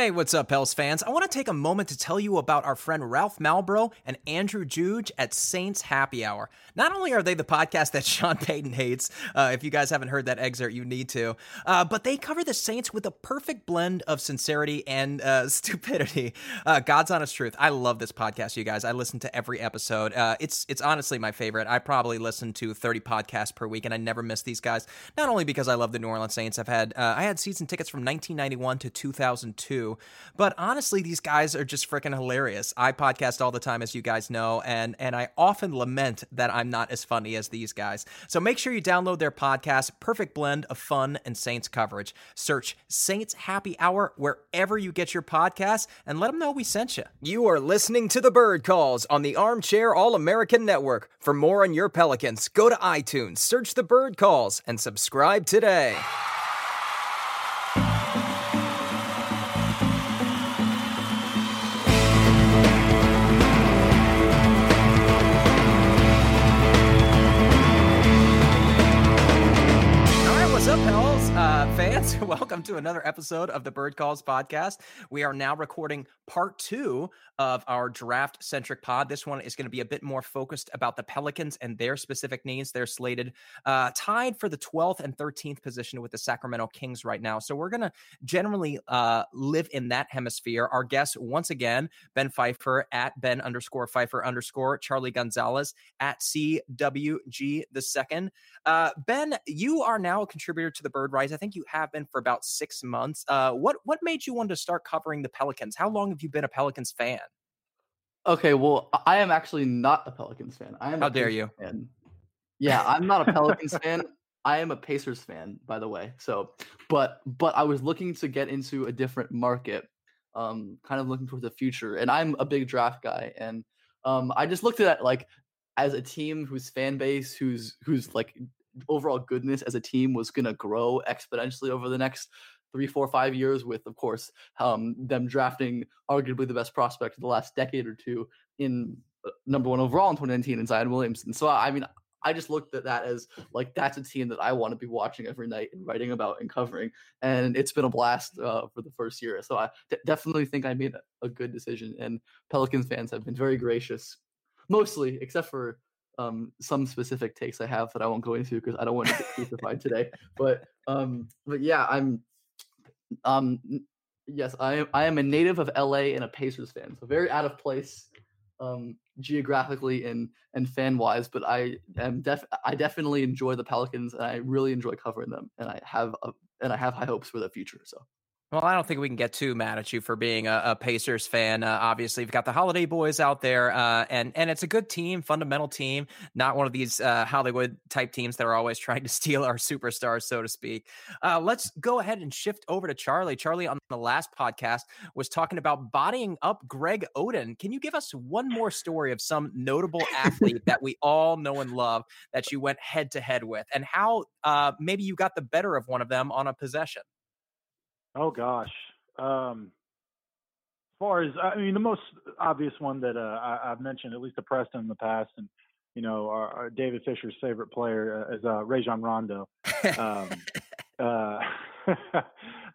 Hey, what's up, Pels fans? I want to take a moment to tell you about our friend Ralph Malbrough and Andrew Juge at Saints Happy Hour. Not only are they the podcast that Sean Payton hates, uh, if you guys haven't heard that excerpt, you need to, uh, but they cover the Saints with a perfect blend of sincerity and uh, stupidity. Uh, God's honest truth. I love this podcast, you guys. I listen to every episode. Uh, it's it's honestly my favorite. I probably listen to 30 podcasts per week, and I never miss these guys. Not only because I love the New Orleans Saints, I've had uh, I had season tickets from 1991 to 2002. But honestly, these guys are just freaking hilarious. I podcast all the time, as you guys know, and and I often lament that I'm not as funny as these guys. So make sure you download their podcast, perfect blend of fun and Saints coverage. Search Saints Happy Hour wherever you get your podcasts, and let them know we sent you. You are listening to the Bird Calls on the Armchair All American Network. For more on your Pelicans, go to iTunes, search the Bird Calls, and subscribe today. Welcome to another episode of the Bird Calls podcast. We are now recording part two of our draft centric pod. This one is going to be a bit more focused about the Pelicans and their specific needs. They're slated uh, tied for the 12th and 13th position with the Sacramento Kings right now. So we're going to generally uh, live in that hemisphere. Our guest, once again, Ben Pfeifer at Ben underscore Pfeifer underscore Charlie Gonzalez at CWG the second. Uh, ben, you are now a contributor to the Bird Writes. I think you have been for about six months. Uh, what what made you want to start covering the Pelicans? How long have you been a Pelicans fan? Okay, well, I am actually not a Pelicans fan. I am. How dare you? Fan. Yeah, I'm not a Pelicans fan. I am a Pacers fan, by the way. So, but but I was looking to get into a different market, um, kind of looking towards the future. And I'm a big draft guy, and um, I just looked at it like as a team whose fan base, whose whose like overall goodness as a team was going to grow exponentially over the next three, four, five years, with of course um, them drafting arguably the best prospect of the last decade or two in uh, number one overall in 2019 in Zion Williamson. So I mean, I just looked at that as like that's a team that I want to be watching every night and writing about and covering, and it's been a blast uh, for the first year. So I d- definitely think I made a, a good decision, and Pelicans fans have been very gracious, mostly except for um, some specific takes I have that I won't go into because I don't want to get crucified today. But um, but yeah, I'm um yes, I am I am a native of LA and a Pacers fan, so very out of place um geographically and and fan wise, but I am def I definitely enjoy the Pelicans and I really enjoy covering them and I have a, and I have high hopes for the future. So well, I don't think we can get too mad at you for being a, a Pacers fan. Uh, obviously, you've got the Holiday Boys out there, uh, and and it's a good team, fundamental team, not one of these uh, Hollywood type teams that are always trying to steal our superstars, so to speak. Uh, let's go ahead and shift over to Charlie. Charlie on the last podcast was talking about bodying up Greg Oden. Can you give us one more story of some notable athlete that we all know and love that you went head to head with, and how uh, maybe you got the better of one of them on a possession? Oh gosh. Um, as far as I mean, the most obvious one that uh, I, have mentioned, at least to Preston in the past, and you know, our, our David Fisher's favorite player uh, is uh, Rajon Rondo. Um, uh,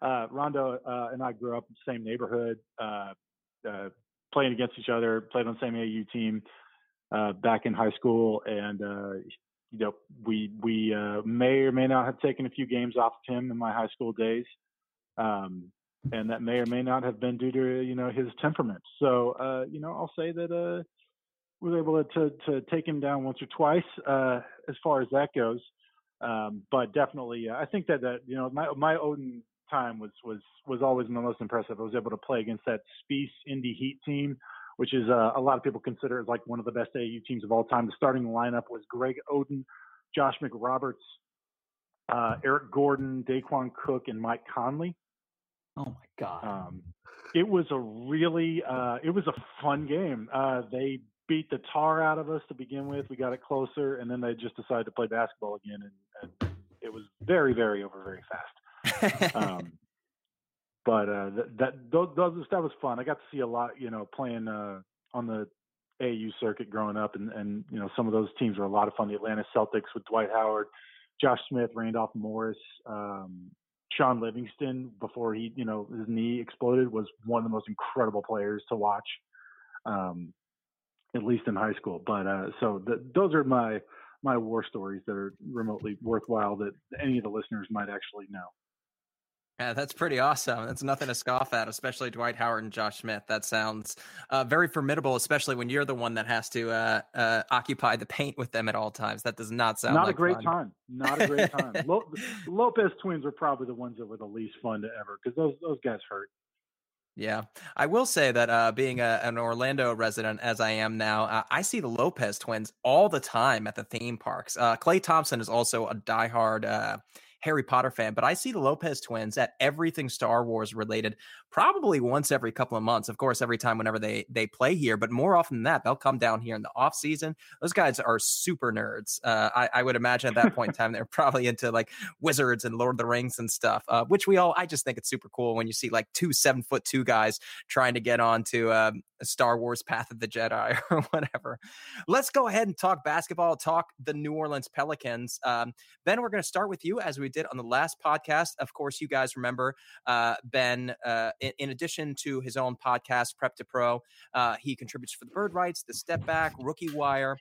uh, Rondo uh, and I grew up in the same neighborhood, uh, uh, playing against each other, played on the same AU team uh, back in high school, and uh, you know, we we uh, may or may not have taken a few games off of him in my high school days um, and that may or may not have been due to you know his temperament. So uh, you know, I'll say that uh, we were able to, to, take him down once or twice uh, as far as that goes. Um, but definitely, uh, I think that that you know my my Oden time was was was always the most impressive. I was able to play against that Spiece Indy Heat team, which is uh, a lot of people consider as like one of the best AU teams of all time. The starting lineup was Greg Oden, Josh McRoberts, uh, Eric Gordon, Daequan Cook, and Mike Conley. Oh my god. Um, it was a really uh, it was a fun game. Uh, they beat the tar out of us to begin with. We got it closer, and then they just decided to play basketball again, and, and it was very, very over very fast. um, but uh, that, that those, that was fun. I got to see a lot, you know, playing uh, on the AU circuit growing up, and and you know some of those teams were a lot of fun. The Atlanta Celtics with Dwight Howard, Josh Smith, Randolph Morris, um, Shaun Livingston before he, you know, his knee exploded was one of the most incredible players to watch. Um, at least in high school. But uh, so the, those are my my war stories that are remotely worthwhile that any of the listeners might actually know. Yeah, that's pretty awesome. That's nothing to scoff at, especially Dwight Howard and Josh Smith. That sounds uh, very formidable, especially when you're the one that has to uh, uh, occupy the paint with them at all times. That does not sound not like a great fun. time. Not a great time. Lopez twins were probably the ones that were the least fun to ever because those those guys hurt. Yeah, I will say that uh, being a, an Orlando resident as I am now, uh, I see the Lopez twins all the time at the theme parks. Uh, Klay Thompson is also a diehard uh, Harry Potter fan, but I see the Lopez twins at everything Star Wars related probably once every couple of months. Of course, every time whenever they they play here, but more often than that, they'll come down here in the off season. Those guys are super nerds. Uh, I, I, would imagine at that point in time they're probably into like wizards and Lord of the Rings and stuff, uh, which we all. I just think it's super cool when you see like two seven foot two guys trying to get onto um, Star Wars Path of the Jedi or whatever. Let's go ahead and talk basketball. Talk the New Orleans Pelicans. Um, ben, we're going to start with you as we did on the last podcast. Of course, you guys remember uh, Ben. Uh, in, in, addition to his own podcast, Prep to Pro, uh, he contributes for the Bird Writes, the Step Back, Rookie Wire.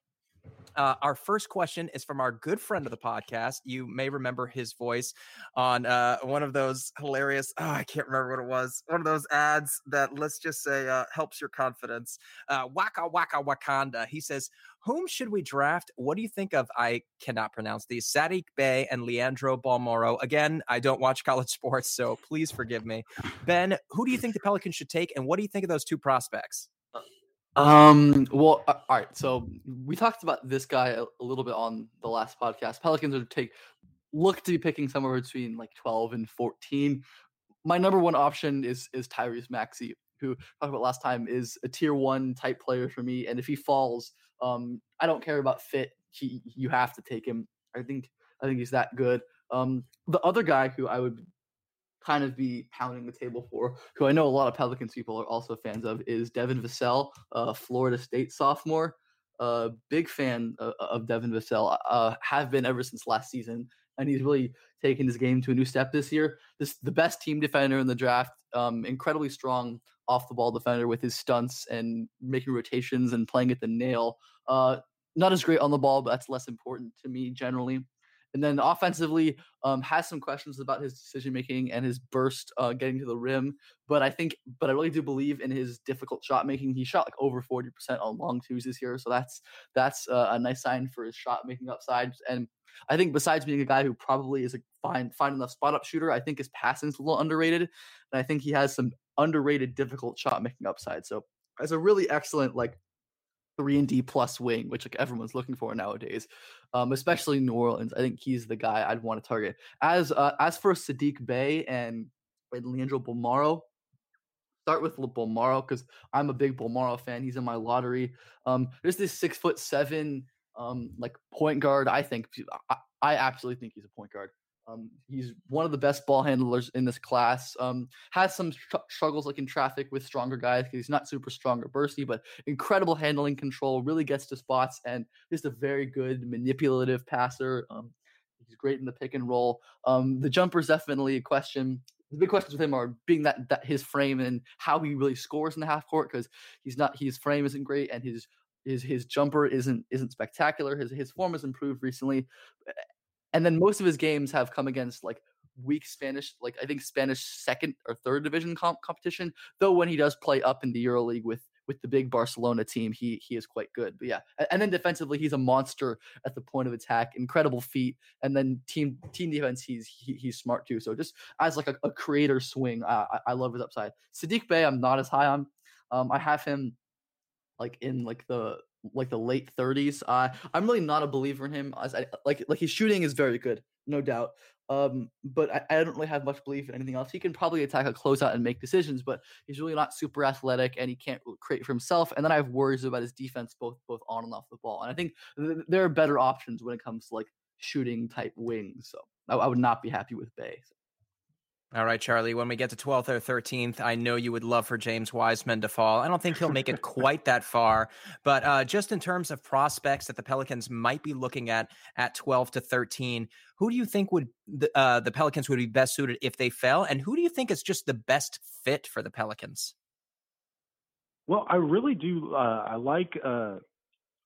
Uh, our first question is from our good friend of the podcast. You may remember his voice on uh, one of those hilarious, oh, I can't remember what it was, one of those ads that, let's just say, uh, helps your confidence. Uh, waka Waka Wakanda. He says, Whom should we draft? What do you think of? I cannot pronounce these Saddiq Bey and Leandro Bolmaro. Again, I don't watch college sports, so please forgive me. Ben, who do you think the Pelicans should take, and what do you think of those two prospects? Um. Well, all right. So we talked about this guy a, a, little bit on the last podcast. Pelicans would take look to be picking somewhere between like twelve and fourteen. My number one option is is Tyrese Maxey, who talked about last time is a tier one type player for me. And if he falls, um, I don't care about fit. He you have to take him. I think I think he's that good. Um, the other guy who I would kind of be pounding the table for, who I know a lot of Pelicans people are also fans of, is Devin Vassell, uh, Florida State sophomore. Uh, big fan of, of Devin Vassell. Uh, have been ever since last season, and he's really taken his game to a new step this year. This the best team defender in the draft. Um, incredibly strong off the ball defender with his stunts and making rotations and playing at the nail. Uh, not as great on the ball, but that's less important to me generally. And then offensively, um, has some questions about his decision making and his burst uh, getting to the rim. But I think, but I really do believe in his difficult shot making. He shot like over forty percent on long twos this year, so that's that's uh, a nice sign for his shot making upside. And I think besides being a guy who probably is a fine fine enough spot up shooter, I think his passing's a little underrated, and I think he has some underrated difficult shot making upside. So as a really excellent like three and D plus wing, which like everyone's looking for nowadays, um, especially New Orleans. I think he's the guy I'd want to target. As uh, as for Saddiq Bey and, and Leandro Bolmaro, start with Bolmaro because I'm a big Bolmaro fan. He's in my lottery. Um, there's this six foot seven um like point guard. I think I, I absolutely think he's a point guard. Um, he's one of the best ball handlers in this class. Um, has some tr- struggles like in traffic with stronger guys because he's not super strong or bursty, but incredible handling control. Really gets to spots and just a very good manipulative passer. Um, he's great in the pick and roll. Um, the jumper is definitely a question. The big questions with him are being that that his frame and how he really scores in the half court because he's not his frame isn't great and his his his jumper isn't isn't spectacular. His his form has improved recently, and then most of his games have come against like weak Spanish, like I think Spanish second or third division comp- competition. Though when he does play up in the EuroLeague with with the big Barcelona team, he he is quite good. But yeah, and then defensively, he's a monster at the point of attack, incredible feet, and then team team defense, he's he, he's smart too. So just as like a, a creator swing, I, I love his upside. Saddiq Bey, I'm not as high on. Um, I have him like in like the like the late 30s. Uh, I'm really not a believer in him. I, like like his shooting is very good, no doubt. Um, but I, I don't really have much belief in anything else. He can probably attack a closeout and make decisions, but he's really not super athletic and he can't create for himself. And then I have worries about his defense, both both on and off the ball. And I think th- there are better options when it comes to like shooting type wings. So I, I would not be happy with Bey. All right, Charlie. When we get to 12th or 13th, I know you would love for James Wiseman to fall. I don't think he'll make it quite that far, but uh, just in terms of prospects that the Pelicans might be looking at at 12 to 13, who do you think would the, uh, the Pelicans would be best suited if they fell, and who do you think is just the best fit for the Pelicans? Well, I really do. Uh, I like uh,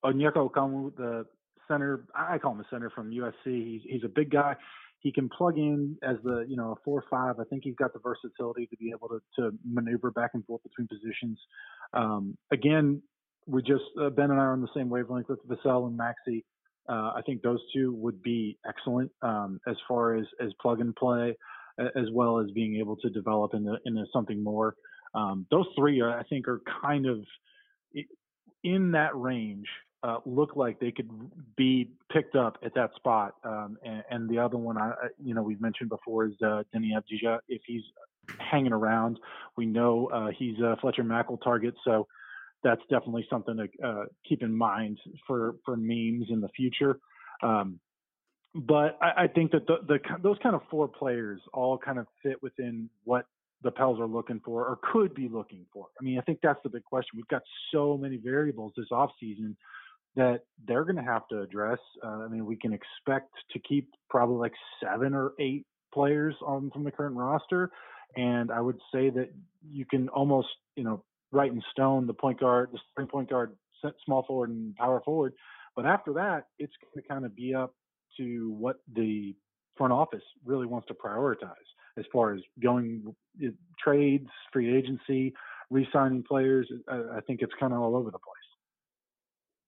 Onyeka Okongwu, the center. I call him a center from USC. He's, he's a big guy he can plug in as the you know a four five. I think he's got the versatility to be able to to maneuver back and forth between positions. Um, again, we just uh, Ben and I are on the same wavelength with Vassell and Maxey. Uh, I think those two would be excellent um, as far as as plug and play, as well as being able to develop into into something more. Um, those three, are, I think, are kind of in that range uh, look like they could be picked up at that spot. Um, and, and, the other one, I, you know, we've mentioned before is uh, Deni Avdija. If he's hanging around, we know uh, he's a Fletcher Mackel target, so that's definitely something to uh, keep in mind for for memes in the future. Um, but I, I, think that the, the those kind of four players all kind of fit within what the Pels are looking for or could be looking for. I mean, I think that's the big question. We've got so many variables this offseason that they're going to have to address. Uh, I mean, we can expect to keep probably like seven or eight players on from the current roster, and I would say that you can almost, you know, write in stone the point guard, the point guard, small forward, and power forward. But after that, it's going to kind of be up to what the front office really wants to prioritize as far as going uh, trades, free agency, re-signing players. I think it's kind of all over the place.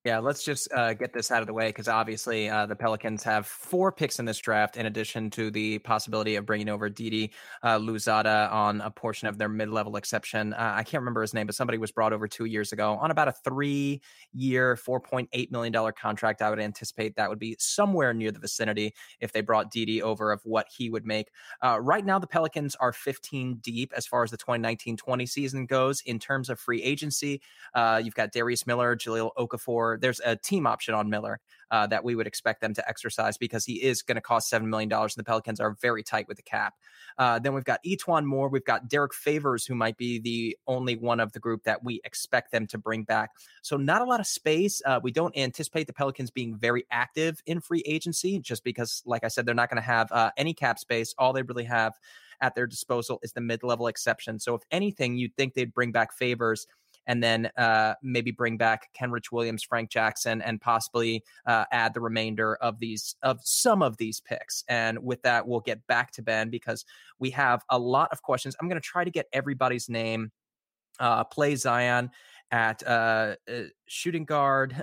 Yeah, let's just uh, get this out of the way because obviously uh, the Pelicans have four picks in this draft, in addition to the possibility of bringing over Didi uh, Louzada on a portion of their mid-level exception. Uh, I can't remember his name, but somebody was brought over two years ago on about a three-year, four point eight million dollar contract. I would anticipate that would be somewhere near the vicinity if they brought Didi over of what he would make. Uh, right now, the Pelicans are 15 deep as far as the 2019-20 season goes in terms of free agency. Uh, you've got Darius Miller, Jahlil Okafor there's a team option on Miller uh, that we would expect them to exercise because he is going to cost seven million dollars, and the Pelicans are very tight with the cap. Uh, then we've got E'Twaun Moore, we've got Derrick Favors, who might be the only one of the group that we expect them to bring back. So not a lot of space. Uh, we don't anticipate the Pelicans being very active in free agency, just because, like I said, they're not going to have uh, any cap space. All they really have at their disposal is the mid-level exception. So if anything, you'd think they'd bring back Favors and then uh, maybe bring back Kenrich Williams, Frank Jackson, and possibly uh, add the remainder of these of some of these picks. And with that, we'll get back to Ben because we have a lot of questions. I'm going to try to get everybody's name. Uh, play Zion at uh, uh, shooting guard.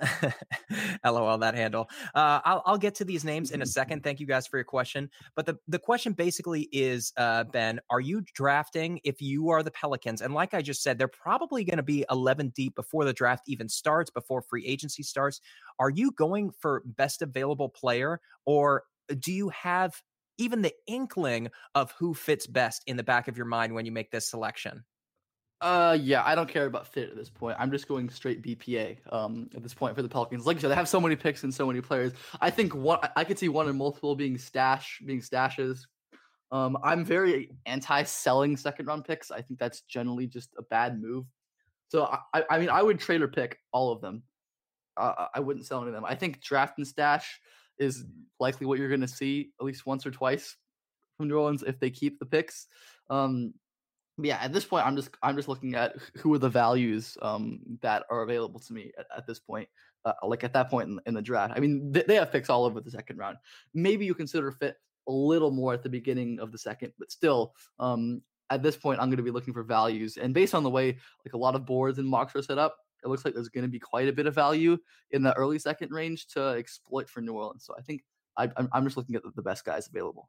LOL, that handle. Uh, I'll, I'll get to these names in a second. Thank you guys for your question. But the, the question basically is, uh, Ben, are you drafting if you are the Pelicans? And like I just said, they're probably going to be 11 deep before the draft even starts, before free agency starts. Are you going for best available player or do you have even the inkling of who fits best in the back of your mind when you make this selection? Uh, yeah, I don't care about fit at this point. I'm just going straight BPA. Um, at this point for the Pelicans, like you said, they have so many picks and so many players. I think one, I could see one and multiple being stash, being stashes. Um, I'm very anti-selling second round picks. I think that's generally just a bad move. So I, I mean, I would trade or pick all of them. Uh, I wouldn't sell any of them. I think draft and stash is likely what you're going to see at least once or twice from New Orleans if they keep the picks. Um, yeah, at this point, I'm just I'm just looking at who are the values um, that are available to me at, at this point. Uh, like at that point in, in the draft, I mean, they, they have picks all over the second round. Maybe you consider fit a little more at the beginning of the second, but still, um, at this point, I'm going to be looking for values. And based on the way like a lot of boards and mocks are set up, it looks like there's going to be quite a bit of value in the early second range to exploit for New Orleans. So I think I, am just looking at the best guys available.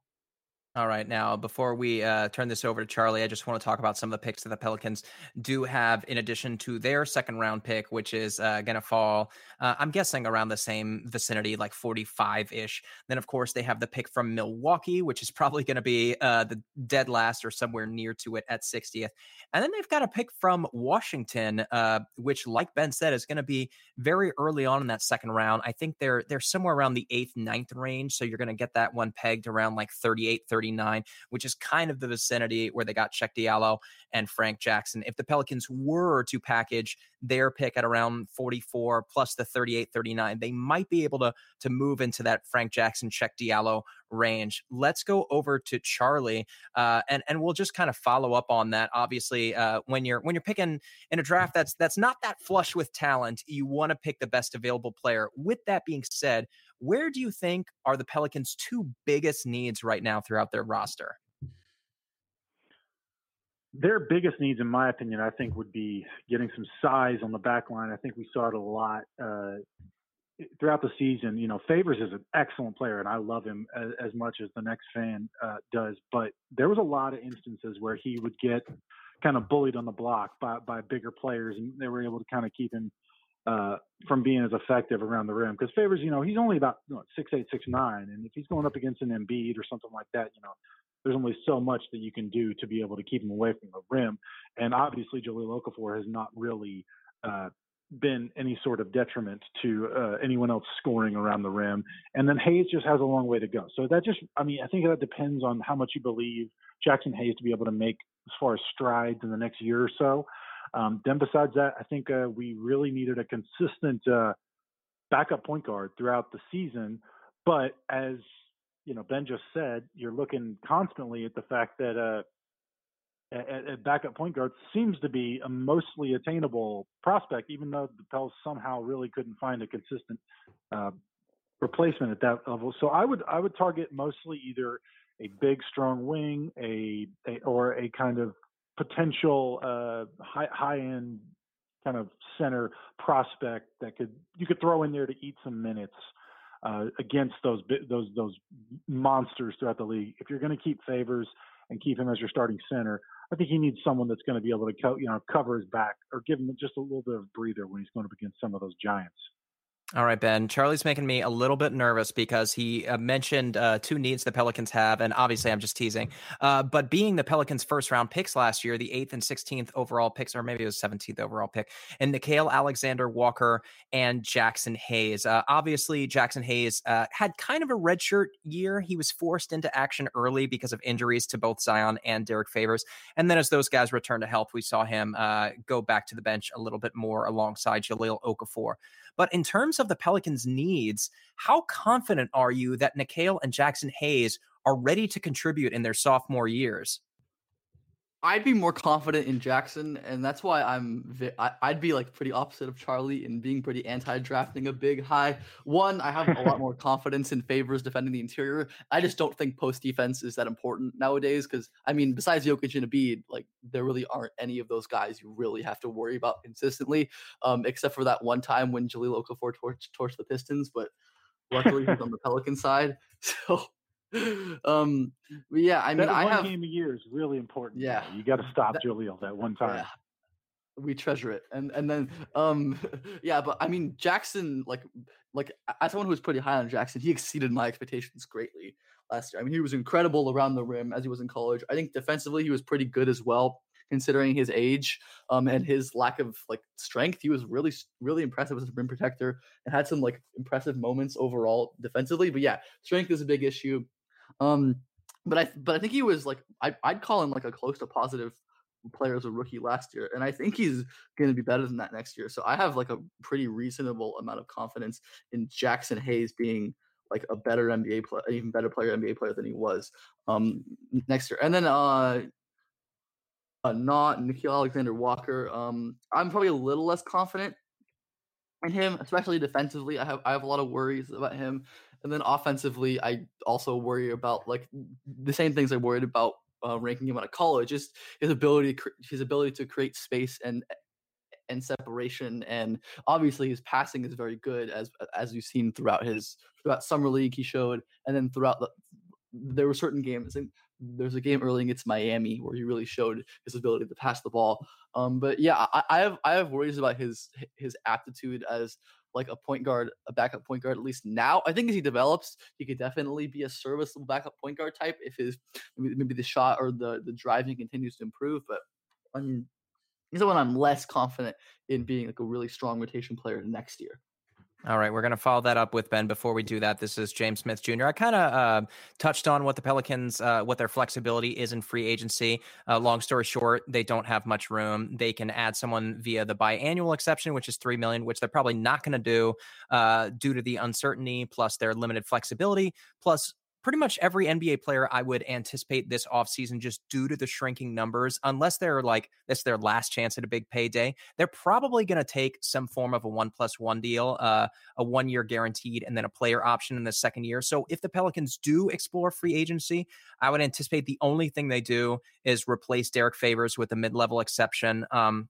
All right. Now, before we uh, turn this over to Charlie, I just want to talk about some of the picks that the Pelicans do have in addition to their second round pick, which is uh, going to fall, uh, I'm guessing, around the same vicinity, like 45 ish. Then, of course, they have the pick from Milwaukee, which is probably going to be uh, the dead last or somewhere near to it at 60th. And then they've got a pick from Washington, uh, which, like Ben said, is going to be very early on in that second round. I think they're they're somewhere around the eighth, ninth range. So you're going to get that one pegged around like 38, 30 39, which is kind of the vicinity where they got Cheick Diallo and Frank Jackson. If the Pelicans were to package their pick at around 44 plus the 38, 39, they might be able to, to move into that Frank Jackson, Cheick Diallo range. Let's go over to Charlie, uh, and and we'll just kind of follow up on that. Obviously, uh, when you're when you're picking in a draft that's that's not that flush with talent, you want to pick the best available player. With that being said, where do you think are the Pelicans' two biggest needs right now throughout their roster? Their biggest needs, in my opinion, I think would be getting some size on the back line. I think we saw it a lot uh, throughout the season. You know, Favors is an excellent player, and I love him as, as much as the next fan uh, does. But there was a lot of instances where he would get kind of bullied on the block by by bigger players, and they were able to kind of keep him uh, from being as effective around the rim. Because Favors, you know, he's only about you know, six eight, six nine, and if he's going up against an Embiid or something like that, you know, there's only so much that you can do to be able to keep him away from the rim. And obviously, Jahlil Okafor has not really uh, been any sort of detriment to uh, anyone else scoring around the rim. And then Hayes just has a long way to go. So that just, I mean, I think that depends on how much you believe Jaxson Hayes to be able to make as far as strides in the next year or so. Um, then besides that, I think uh, we really needed a consistent uh, backup point guard throughout the season. But as you know, Ben just said, you're looking constantly at the fact that uh, at backup point guard seems to be a mostly attainable prospect, even though the Pels somehow really couldn't find a consistent uh, replacement at that level. So I would I would target mostly either a big strong wing, a, a or a kind of potential uh, high high end kind of center prospect that could you could throw in there to eat some minutes uh, against those those those monsters throughout the league. If you're going to keep favors and keep him as your starting center, I think he needs someone that's going to be able to, co- you know, cover his back or give him just a little bit of breather when he's going up against some of those giants. All right, Ben. Charlie's making me a little bit nervous because he uh, mentioned uh, two needs the Pelicans have, and obviously I'm just teasing. Uh, but being the Pelicans' first round picks last year, the eighth and 16th overall picks, or maybe it was 17th overall pick, and Nickeil Alexander Walker and Jaxson Hayes. Uh, obviously, Jaxson Hayes uh, had kind of a redshirt year. He was forced into action early because of injuries to both Zion and Derrick Favors. And then as those guys returned to health, we saw him uh, go back to the bench a little bit more alongside Jahlil Okafor. But in terms of the Pelicans' needs, how confident are you that Nickeil and Jaxson Hayes are ready to contribute in their sophomore years? I'd be more confident in Jaxson, and that's why I'm. Vi- I, would be like pretty opposite of Charlie in being pretty anti-drafting a big high. One, I have a lot more confidence in favors defending the interior. I just don't think post defense is that important nowadays because I mean, besides Jokic and Embiid, like there really aren't any of those guys you really have to worry about consistently, um, except for that one time when Jahlil Okafor torched, torched the Pistons, but luckily he's on the Pelican side, so um, yeah, I mean, that I one have game a year is really important. Yeah, you got to stop that, Jahlil that one time. Yeah. We treasure it, and and then um, yeah, but I mean, Jaxson, like like as someone who was pretty high on Jaxson, he exceeded my expectations greatly last year. I mean, he was incredible around the rim as he was in college. I think defensively he was pretty good as well considering his age um, and his lack of like strength. He was really, really impressive as a rim protector and had some like impressive moments overall defensively. But yeah, strength is a big issue. Um, but I but I think he was like I, I'd call him like a close to positive player as a rookie last year, and I think he's going to be better than that next year. So I have like a pretty reasonable amount of confidence in Jaxson Hayes being like a better NBA player, an even better player, NBA player than he was um, next year. And then uh, uh not Nickeil Alexander Walker. Um, I'm probably a little less confident in him, especially defensively. I have I have a lot of worries about him. And then offensively, I also worry about like the same things I worried about uh, ranking him out of college. Just his ability, his ability to create space and and separation, and obviously his passing is very good as as you've seen throughout his throughout summer league. He showed, and then throughout the there were certain games. and there's a game early against Miami where he really showed his ability to pass the ball. Um, but yeah, I, I have I have worries about his his aptitude as like a point guard, a backup point guard. At least now, I think as he develops, he could definitely be a serviceable backup point guard type if his maybe, the shot or the the driving continues to improve. But I mean, he's the one I'm less confident in being like a really strong rotation player next year. All right, we're going to follow that up with Ben. Before we do that, this is James Smith Jr. I kind of uh, touched on what the Pelicans, uh, what their flexibility is in free agency. Uh, long story short, they don't have much room. They can add someone via the biannual exception, which is three million, which they're probably not going to do uh, due to the uncertainty, plus their limited flexibility, plus pretty much every NBA player I would anticipate this offseason just due to the shrinking numbers, unless they're like this their last chance at a big payday, they're probably going to take some form of a one plus one deal, uh, a one year guaranteed, and then a player option in the second year. So if the Pelicans do explore free agency, I would anticipate the only thing they do is replace Derrick Favors with a mid level exception. Um,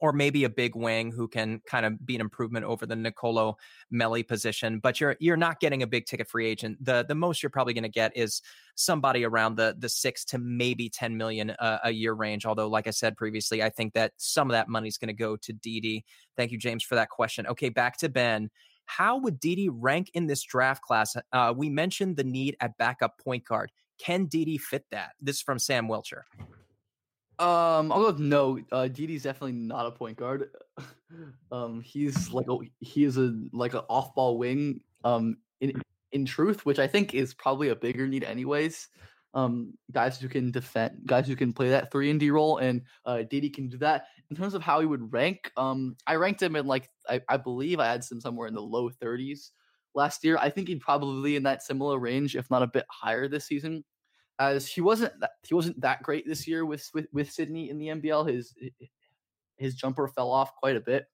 or maybe a big wing who can kind of be an improvement over the Nicolo Melli position. But you're you're not getting a big ticket free agent. The the most you're probably going to get is somebody around the the six to maybe ten million uh, a year range. Although, like I said previously, I think that some of that money is going to go to Didi. Thank you, James, for that question. Okay, back to Ben. How would Didi rank in this draft class? Uh, we mentioned the need at backup point guard. Can Didi fit that? This is from Sam Wilcher. Um, I'll go with no. Uh, Didi's definitely not a point guard. um, he's like a he is a like an off ball wing. Um, in in truth, which I think is probably a bigger need anyways. Um, guys who can defend, guys who can play that three and D role, and uh, Didi can do that. In terms of how he would rank, um, I ranked him in like I, I believe I had him somewhere in the low 30s last year. I think he'd probably in that similar range, if not a bit higher this season as he wasn't that, he wasn't that great this year with, with with Sydney in the NBL. His his jumper fell off quite a bit,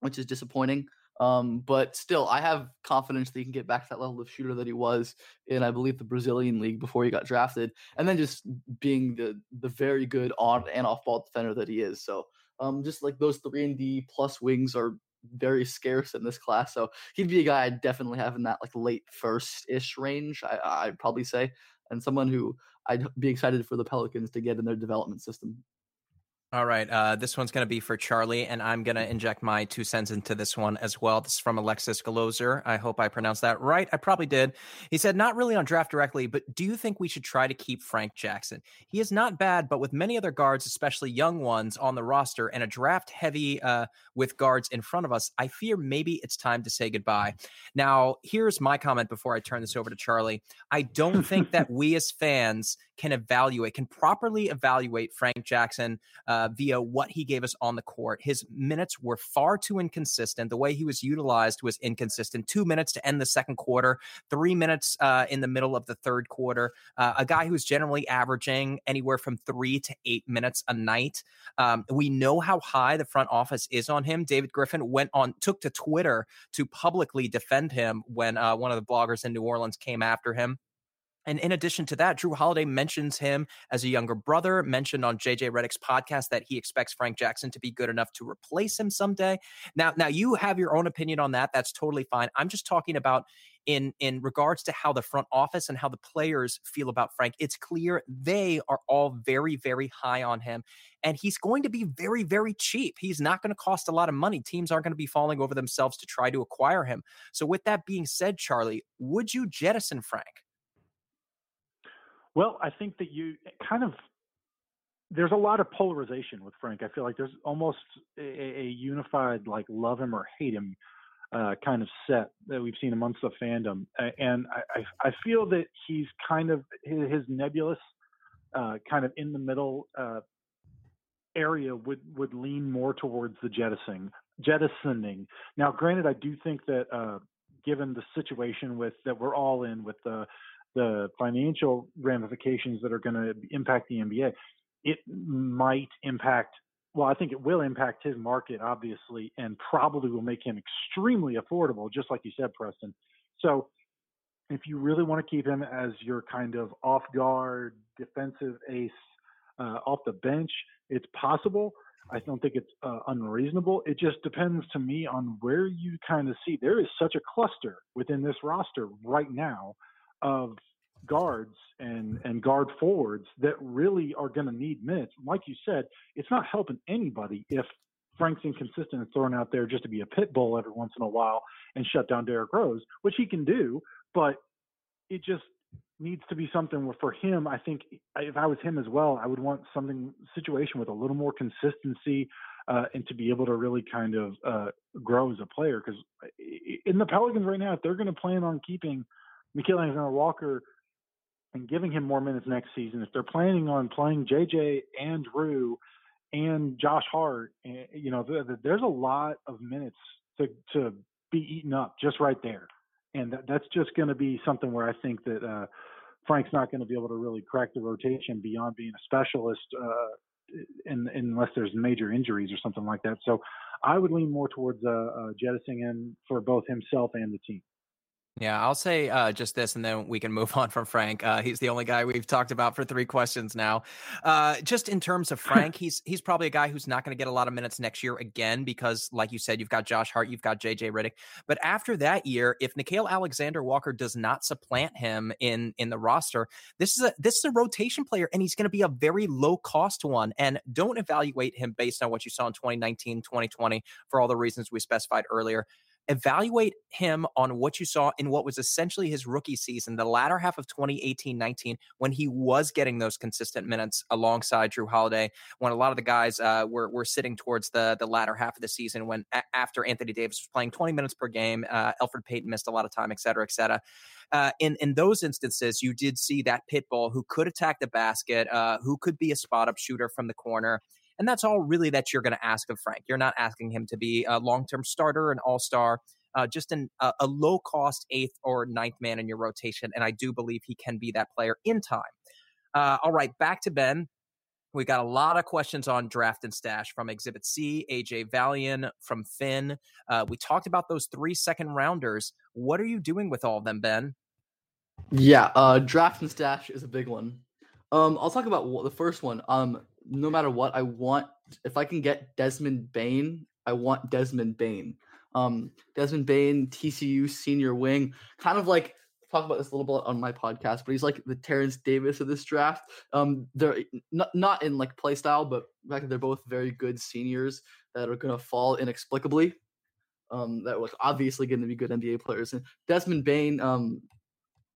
which is disappointing. Um, but still, I have confidence that he can get back to that level of shooter that he was in, I believe, the Brazilian league before he got drafted, and then just being the the very good on and off ball defender that he is. So, um, just like those three and D plus wings are very scarce in this class. So he'd be a guy I'd definitely have in that like late first ish range. I, I'd probably say and someone who I'd be excited for the Pelicans to get in their development system. All right. Uh, this one's going to be for Charlie, and I'm going to inject my two cents into this one as well. This is from Alexis Galozer. I hope I pronounced that right. I probably did. He said, Not really on draft directly, but do you think we should try to keep Frank Jackson? He is not bad, but with many other guards, especially young ones on the roster, and a draft heavy uh, with guards in front of us, I fear maybe it's time to say goodbye. Now, here's my comment before I turn this over to Charlie. I don't think that we as fans can evaluate, can properly evaluate Frank Jackson. Uh, uh, via what he gave us on the court. His minutes were far too inconsistent. The way he was utilized was inconsistent. Two minutes to end the second quarter, three minutes uh, in the middle of the third quarter. Uh, a guy who's generally averaging anywhere from three to eight minutes a night. Um, we know how high the front office is on him. David Griffin went on, took to Twitter to publicly defend him when uh, one of the bloggers in New Orleans came after him. And in addition to that, Jrue Holiday mentions him as a younger brother, mentioned on JJ Redick's podcast that he expects Frank Jackson to be good enough to replace him someday. Now, now you have your own opinion on that. That's totally fine. I'm just talking about in in regards to how the front office and how the players feel about Frank. It's clear they are all very, very high on him. And he's going to be very, very cheap. He's not going to cost a lot of money. Teams aren't going to be falling over themselves to try to acquire him. So with that being said, Charlie, would you jettison Frank? Well, I think that you kind of there's a lot of polarization with Frank. I feel like there's almost a, a unified like love him or hate him uh, kind of set that we've seen amongst the fandom, and I, I feel that he's kind of his, nebulous, uh, kind of in the middle uh, area would would lean more towards the jettisoning. Jettisoning. Now, granted, I do think that uh, given the situation with that we're all in with the the financial ramifications that are going to impact the NBA, it might impact. Well, I think it will impact his market, obviously, and probably will make him extremely affordable, just like you said, Preston. So, if you really want to keep him as your kind of off guard defensive ace uh, off the bench, it's possible. I don't think it's uh, unreasonable. It just depends to me on where you kind of see there is such a cluster within this roster right now of guards and and guard forwards that really are going to need minutes. Like you said, it's not helping anybody if Frank's inconsistent and thrown out there just to be a pit bull every once in a while and shut down Derrick Rose, which he can do, but it just needs to be something where for him, I think if I was him as well, I would want something situation with a little more consistency uh, and to be able to really kind of uh, grow as a player. Because in the Pelicans right now, if they're going to plan on keeping Nickeil Alexander Walker and giving him more minutes next season, if they're planning on playing JJ and Jrue and Josh Hart, eh, you know, there's a lot of minutes to to be eaten up just right there, and that, that's just going to be something where I think that uh, Frank's not going to be able to really crack the rotation beyond being a specialist, uh, in, unless there's major injuries or something like that. So I would lean more towards uh, uh, jettisoning him for both himself and the team. Yeah, I'll say uh, just this, and then we can move on from Frank. Uh, he's the only guy we've talked about for three questions now. Uh, just in terms of Frank, he's he's probably a guy who's not going to get a lot of minutes next year again because, like you said, you've got Josh Hart, you've got JJ Redick. But after that year, if Nickeil Alexander Walker does not supplant him in in the roster, this is a this is a rotation player, and he's going to be a very low cost one. And don't evaluate him based on what you saw in 2019, 2020 for all the reasons we specified earlier evaluate him on what you saw in what was essentially his rookie season, the latter half of 2018 19, when he was getting those consistent minutes alongside Jrue Holiday, when a lot of the guys uh, were, were sitting towards the, the latter half of the season, when a- after Anthony Davis was playing 20 minutes per game, uh, Elfrid Payton missed a lot of time, et cetera, et cetera. Uh, in in those instances, you did see that pit bull who could attack the basket, uh, who could be a spot up shooter from the corner, and that's all really that you're going to ask of Frank. You're not asking him to be a long term starter, an all star. Uh, just an, a, low cost eighth or ninth man in your rotation. And I do believe he can be that player in time. Uh, all right, back to Ben. We got a lot of questions on draft and stash from Exhibit C, AJ Valian, from Finn. Uh, we talked about those three second rounders. What are you doing with all of them, Ben? Yeah, uh, draft and stash is a big one. Um, I'll talk about the first one. Um, no matter what, I want if I can get Desmond Bane, I want Desmond Bane. Um, Desmond Bane, TCU senior wing, kind of like talk about this a little bit on my podcast, but he's like the Terence Davis of this draft. Um, they're not not in like play style, but fact they're both very good seniors that are going to fall inexplicably. Um, that was obviously going to be good NBA players. And Desmond Bane, um,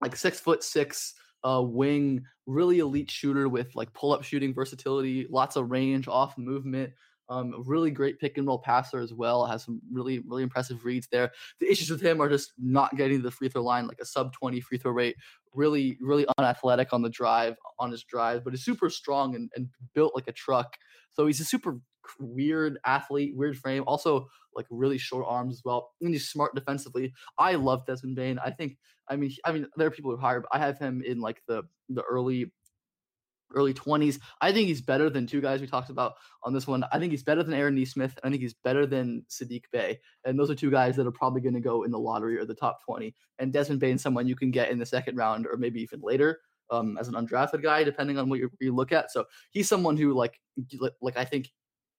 like six foot six, uh, wing, really elite shooter with like pull up shooting versatility, lots of range, off movement. Um, really great pick and roll passer as well. Has some really really impressive reads there. The issues with him are just not getting to the free throw line, like a sub twenty free throw rate. Really really unathletic on the drive on his drive, but he's super strong and, and built like a truck. So he's a super weird athlete, weird frame. Also like really short arms as well, and he's smart defensively. I love Desmond Bane. I think I mean, I mean, there are people who hire, but I have him in like the the early early 20s. I think he's better than two guys we talked about on this one. I think he's better than Aaron Nesmith. I think he's better than Saddiq Bey. And those are two guys that are probably going to go in the lottery or the top 20. And Desmond Bane, someone you can get in the second round or maybe even later um, as an undrafted guy, depending on what you, you look at. So he's someone who like, like I think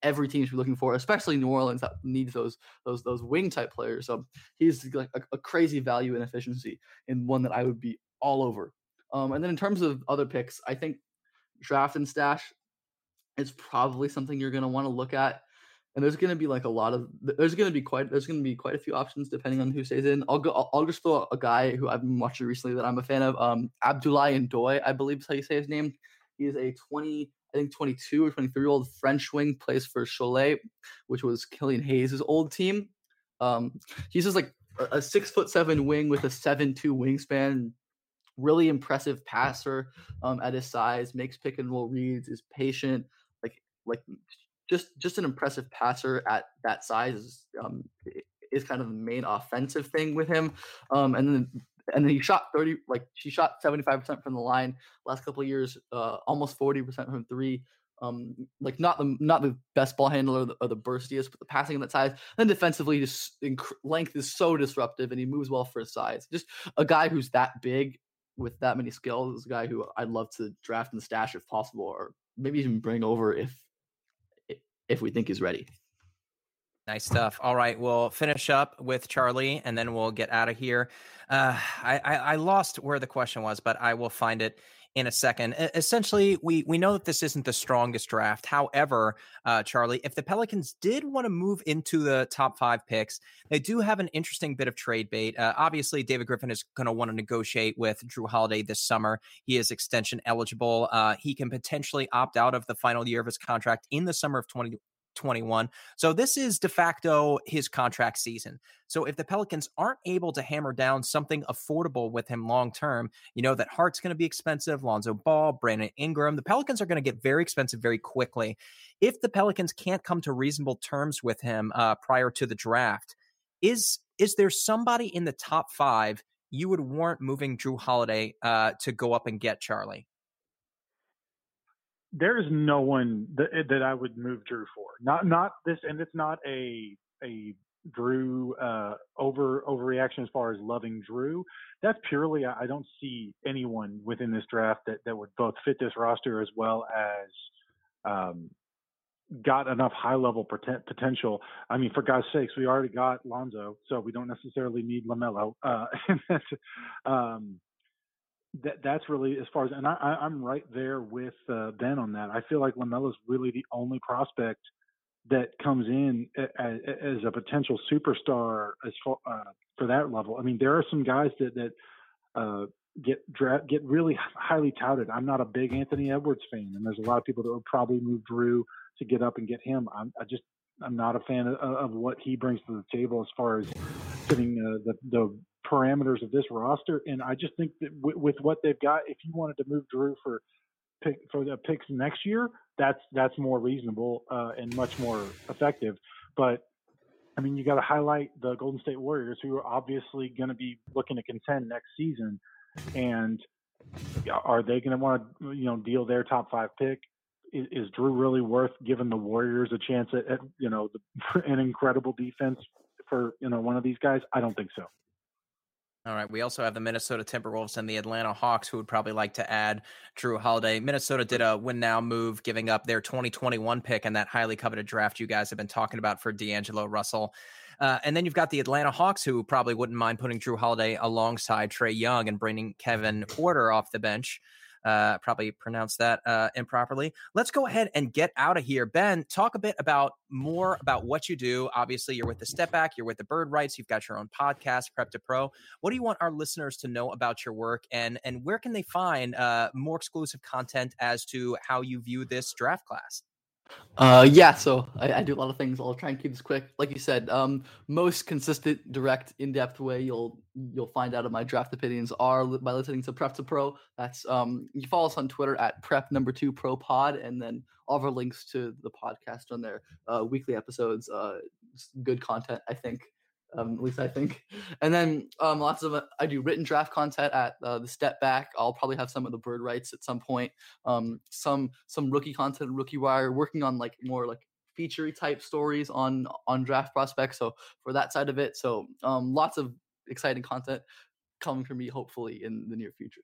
every team should be looking for, especially New Orleans that needs those those those wing type players. So he's like a, a crazy value and efficiency and one that I would be all over. Um, and then in terms of other picks, I think draft and stash is probably something you're going to want to look at. And there's going to be like a lot of there's going to be quite there's going to be quite a few options depending on who stays in. I'll go I'll, I'll just throw a guy who I've been watching recently that I'm a fan of. Um, Abdoulaye Ndoye, I believe is how you say his name. He is a 20 I think 22 or 23 year old French wing plays for Cholet, which was Killian Hayes' old team. Um, he's just like a, six foot seven wing with a seven two wingspan. Really impressive passer um, at his size, makes pick and roll reads, is patient, like like just just an impressive passer at that size is um, is kind of the main offensive thing with him. Um, and then and then he shot 30 like she shot 75% from the line last couple of years uh almost 40% from three um like not the not the best ball handler or the, or the burstiest but the passing on that size. Then defensively just inc- length is so disruptive and he moves well for his size. Just a guy who's that big with that many skills is a guy who I'd love to draft and stash if possible or maybe even bring over if if we think he's ready Nice stuff. All right, we'll finish up with Charlie, and then we'll get out of here. Uh, I, I, I lost where the question was, but I will find it in a second. Essentially, we we know that this isn't the strongest draft. However, uh, Charlie, if the Pelicans did want to move into the top five picks, they do have an interesting bit of trade bait. Uh, obviously, David Griffin is going to want to negotiate with Jrue Holiday this summer. He is extension eligible. Uh, he can potentially opt out of the final year of his contract in the summer of 20, 21. So this is de facto his contract season. So if the Pelicans aren't able to hammer down something affordable with him long term, you know that Hart's going to be expensive, Lonzo Ball, Brandon Ingram, the Pelicans are going to get very expensive very quickly. If the Pelicans can't come to reasonable terms with him uh, prior to the draft, is is there somebody in the top five you would warrant moving Jrue Holiday uh, to go up and get Charlie? There is no one that that I would move Jrue for. Not not this, and it's not a a Jrue uh, over overreaction as far as loving Jrue. That's purely I don't see anyone within this draft that that would both fit this roster as well as um, got enough high level potential. I mean, for God's sakes, we already got Lonzo, so we don't necessarily need Lamelo. Uh, um, that that's really as far as and I, I'm right there with uh, Ben on that. I feel like Lamelo's really the only prospect that comes in as, as a potential superstar as far uh, for that level. I mean, there are some guys that that uh, get dra- get really highly touted. I'm not a big Anthony Edwards fan, and there's a lot of people that would probably move Jrue to get up and get him. I'm, I just I'm not a fan of, of what he brings to the table as far as fitting uh, the the parameters of this roster. And I just think that w- with what they've got, if you wanted to move Jrue for pick for the picks next year, that's that's more reasonable uh, and much more effective. But I mean, you got to highlight the Golden State Warriors, who are obviously going to be looking to contend next season, and are they going to want to you know deal their top five pick? Is, is Jrue really worth giving the Warriors a chance at, at you know the, an incredible defense for you know one of these guys? I don't think so. All right. We also have the Minnesota Timberwolves and the Atlanta Hawks, who would probably like to add Jrue Holiday. Minnesota did a win now move, giving up their 2021 pick and that highly coveted draft you guys have been talking about for D'Angelo Russell. Uh, and then you've got the Atlanta Hawks, who probably wouldn't mind putting Jrue Holiday alongside Trae Young and bringing Kevin Porter off the bench. Uh, probably pronounced that uh, improperly. Let's go ahead and get out of here. Ben, talk a bit about more about what you do. Obviously, you're with the Step Back, you're with the Bird Writes, you've got your own podcast, Prep to Pro. What do you want our listeners to know about your work, and and where can they find uh, more exclusive content as to how you view this draft class? Uh, yeah, so I, I, do a lot of things. I'll try and keep this quick. Like you said, um, most consistent, direct, in-depth way you'll you'll find out of my draft opinions are by listening to Prep to Pro. That's um, you follow us on Twitter at Prep Number Two Pro Pod, and then all of our links to the podcast on their Uh, weekly episodes, uh, good content. I think um, at least I think. And then um, lots of uh, I do written draft content at uh, the Step Back. I'll probably have some of the Bird Writes at some point. Um, some some rookie content, Rookie Wire, working on like more like featurey type stories on on draft prospects. So for that side of it, so um, lots of exciting content coming from me hopefully in the near future.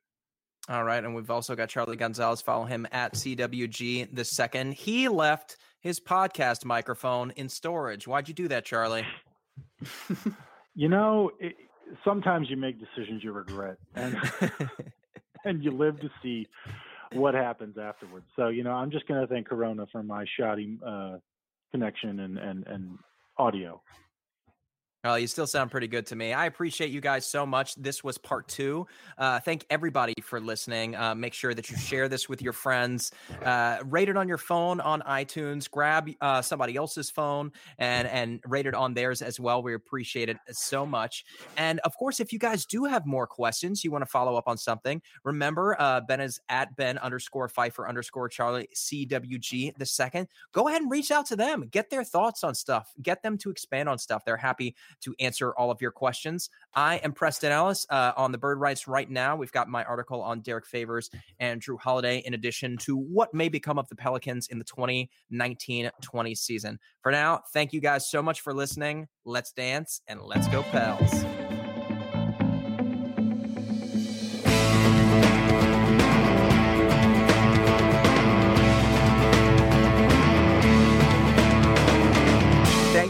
All right, and we've also got Charlie Gonzalez. Follow him at CWG the second. He left his podcast microphone in storage. Why'd you do that, Charlie? You know, it, sometimes you make decisions you regret, and and you live to see what happens afterwards. So you know, I'm just going to thank Corona for my shoddy uh, connection and and and audio. Well, you still sound pretty good to me. I appreciate you guys so much. This was part two. Uh, thank everybody for listening. Uh, make sure that you share this with your friends. Uh, rate it on your phone on iTunes. Grab uh, somebody else's phone and and rate it on theirs as well. We appreciate it so much. And of course, if you guys do have more questions, you want to follow up on something, remember uh, Ben is at Ben underscore Pfeifer underscore Charlie CWG the second. Go ahead and reach out to them. Get their thoughts on stuff. Get them to expand on stuff. They're happy to answer all of your questions. I am Preston Ellis uh, on the Bird Writes right now. We've got my article on Derrick Favors and Jrue Holiday, in addition to what may become of the Pelicans in the 2019 20 season. For now, thank you guys so much for listening. Let's dance and let's go, Pels.